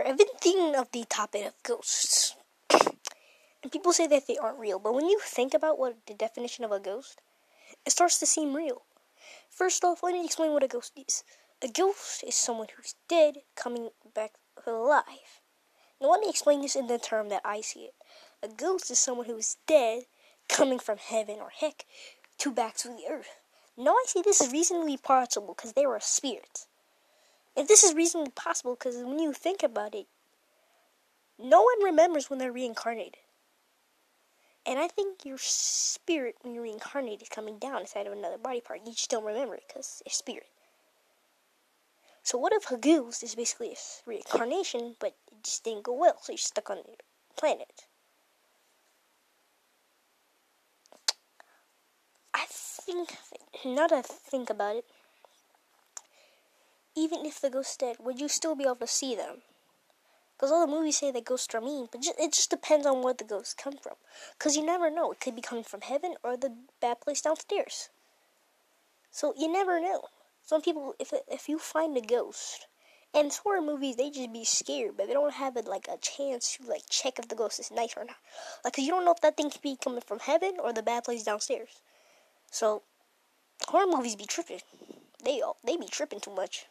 Been thinking of the topic of ghosts. and people say that they aren't real, but when you think about what the definition of a ghost, it starts to seem real. First off, let me explain what a ghost is. A ghost is someone who's dead coming back alive. Now, let me explain this in the term that I see it. A ghost is someone who is dead coming from heaven or heck to back to the earth. Now, I see this is reasonably possible because they were spirits. If this is reasonably possible, because when you think about it, no one remembers when they're reincarnated. And I think your spirit, when you're reincarnated, is coming down inside of another body part. You just don't remember it because it's spirit. So what if ghost is basically a reincarnation, but it just didn't go well, so you're stuck on the planet? I think, now that I think about it, even if the ghost dead, would you still be able to see them? Because all the movies say that ghosts are mean, but it just depends on where the ghosts come from. Because you never know. It could be coming from heaven or the bad place downstairs. So you never know. Some people, if if you find a ghost, and horror movies, they just be scared, but they don't have it like a chance to like check if the ghost is nice or not. Like, cause you don't know if that thing could be coming from heaven or the bad place downstairs. So, horror movies be tripping. They they be tripping too much.